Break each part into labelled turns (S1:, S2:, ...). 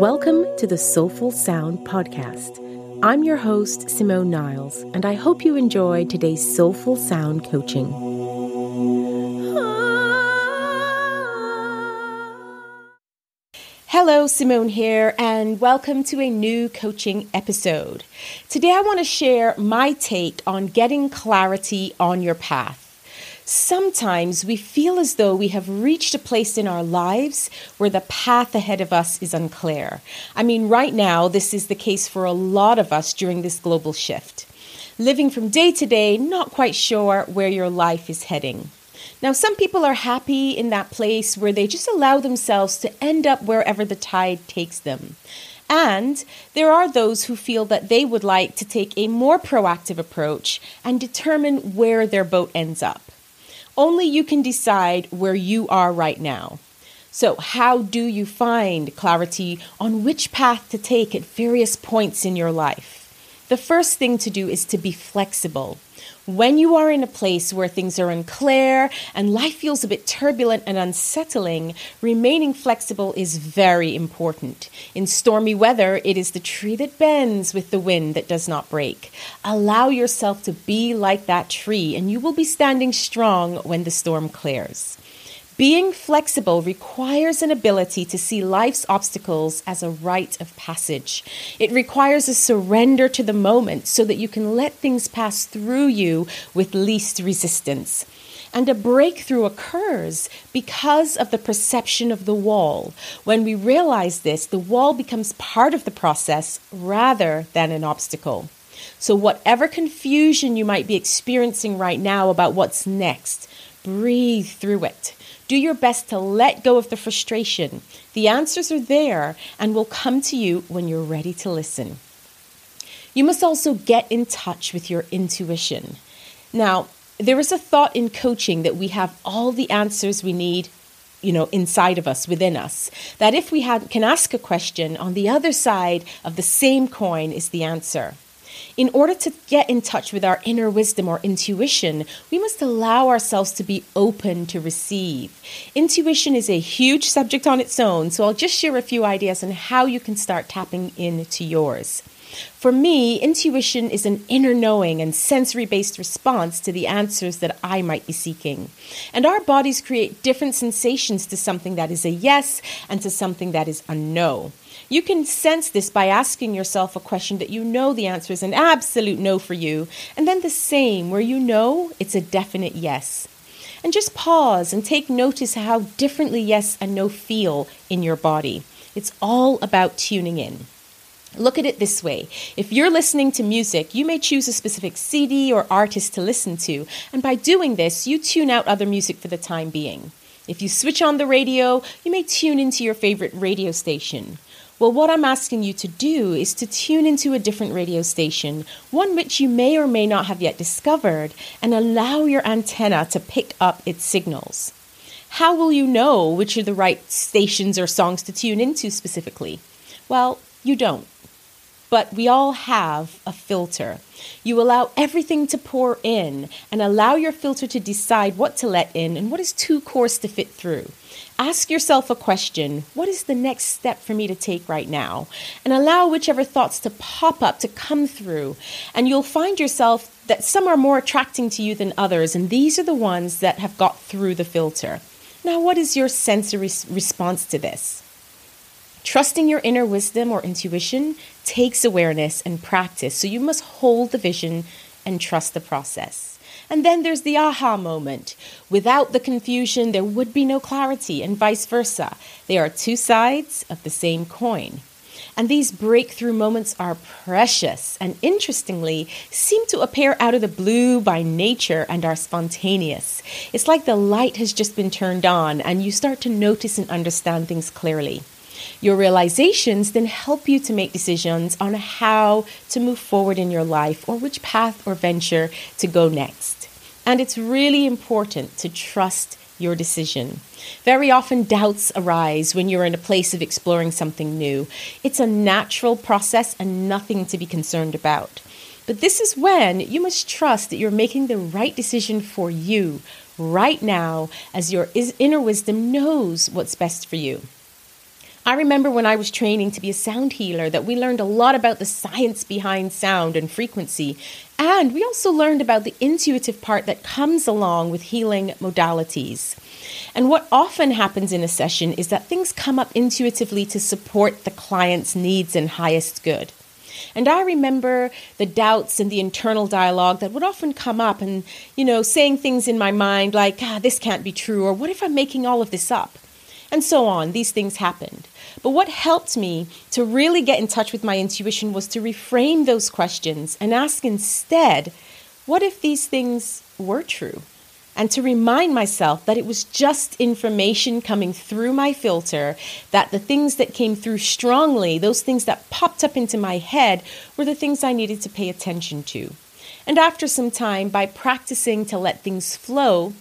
S1: Welcome to the Soulful Sound Podcast. I'm your host, Simone Niles, and I hope you enjoy today's Soulful Sound coaching. Hello, Simone here, and welcome to a new coaching episode. Today, I want to share my take on getting clarity on your path. Sometimes we feel as though we have reached a place in our lives where the path ahead of us is unclear. I mean, right now, this is the case for a lot of us during this global shift. Living from day to day, not quite sure where your life is heading. Now, some people are happy in that place where they just allow themselves to end up wherever the tide takes them. And there are those who feel that they would like to take a more proactive approach and determine where their boat ends up. Only you can decide where you are right now. So, how do you find clarity on which path to take at various points in your life? The first thing to do is to be flexible. When you are in a place where things are unclear and life feels a bit turbulent and unsettling, remaining flexible is very important. In stormy weather, it is the tree that bends with the wind that does not break. Allow yourself to be like that tree, and you will be standing strong when the storm clears. Being flexible requires an ability to see life's obstacles as a rite of passage. It requires a surrender to the moment so that you can let things pass through you with least resistance. And a breakthrough occurs because of the perception of the wall. When we realize this, the wall becomes part of the process rather than an obstacle. So, whatever confusion you might be experiencing right now about what's next, breathe through it. Do your best to let go of the frustration. The answers are there and will come to you when you're ready to listen. You must also get in touch with your intuition. Now, there is a thought in coaching that we have all the answers we need you know inside of us within us that if we had, can ask a question on the other side of the same coin is the answer in order to get in touch with our inner wisdom or intuition, we must allow ourselves to be open to receive. Intuition is a huge subject on its own, so I'll just share a few ideas on how you can start tapping into yours. For me, intuition is an inner knowing and sensory based response to the answers that I might be seeking. And our bodies create different sensations to something that is a yes and to something that is a no. You can sense this by asking yourself a question that you know the answer is an absolute no for you, and then the same where you know it's a definite yes. And just pause and take notice how differently yes and no feel in your body. It's all about tuning in. Look at it this way. If you're listening to music, you may choose a specific CD or artist to listen to, and by doing this, you tune out other music for the time being. If you switch on the radio, you may tune into your favorite radio station. Well, what I'm asking you to do is to tune into a different radio station, one which you may or may not have yet discovered, and allow your antenna to pick up its signals. How will you know which are the right stations or songs to tune into specifically? Well, you don't. But we all have a filter. You allow everything to pour in and allow your filter to decide what to let in and what is too coarse to fit through. Ask yourself a question What is the next step for me to take right now? And allow whichever thoughts to pop up to come through. And you'll find yourself that some are more attracting to you than others, and these are the ones that have got through the filter. Now, what is your sensory response to this? Trusting your inner wisdom or intuition takes awareness and practice, so you must hold the vision and trust the process. And then there's the aha moment. Without the confusion, there would be no clarity, and vice versa. They are two sides of the same coin. And these breakthrough moments are precious and interestingly seem to appear out of the blue by nature and are spontaneous. It's like the light has just been turned on and you start to notice and understand things clearly. Your realizations then help you to make decisions on how to move forward in your life or which path or venture to go next. And it's really important to trust your decision. Very often, doubts arise when you're in a place of exploring something new. It's a natural process and nothing to be concerned about. But this is when you must trust that you're making the right decision for you right now, as your inner wisdom knows what's best for you. I remember when I was training to be a sound healer that we learned a lot about the science behind sound and frequency. And we also learned about the intuitive part that comes along with healing modalities. And what often happens in a session is that things come up intuitively to support the client's needs and highest good. And I remember the doubts and the internal dialogue that would often come up and, you know, saying things in my mind like, ah, this can't be true, or what if I'm making all of this up? And so on. These things happened. But what helped me to really get in touch with my intuition was to reframe those questions and ask instead, what if these things were true? and to remind myself that it was just information coming through my filter, that the things that came through strongly, those things that popped up into my head, were the things I needed to pay attention to. And after some time, by practicing to let things flow,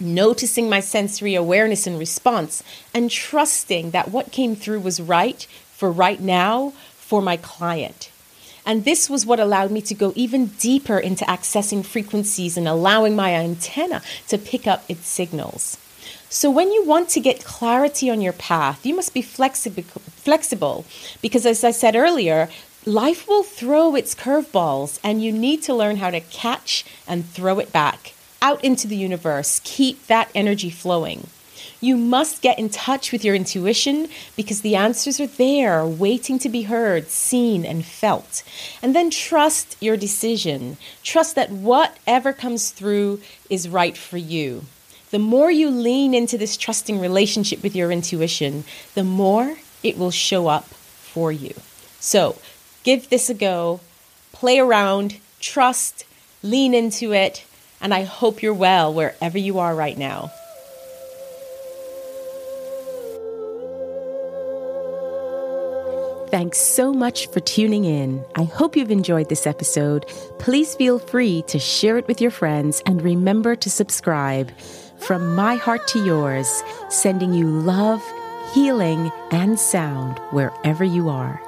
S1: noticing my sensory awareness and response, and trusting that what came through was right for right now for my client. And this was what allowed me to go even deeper into accessing frequencies and allowing my antenna to pick up its signals. So, when you want to get clarity on your path, you must be flexible, flexible because, as I said earlier, life will throw its curveballs, and you need to learn how to catch and throw it back out into the universe. Keep that energy flowing. You must get in touch with your intuition because the answers are there, waiting to be heard, seen, and felt. And then trust your decision. Trust that whatever comes through is right for you. The more you lean into this trusting relationship with your intuition, the more it will show up for you. So give this a go, play around, trust, lean into it, and I hope you're well wherever you are right now. Thanks so much for tuning in. I hope you've enjoyed this episode. Please feel free to share it with your friends and remember to subscribe. From my heart to yours, sending you love, healing, and sound wherever you are.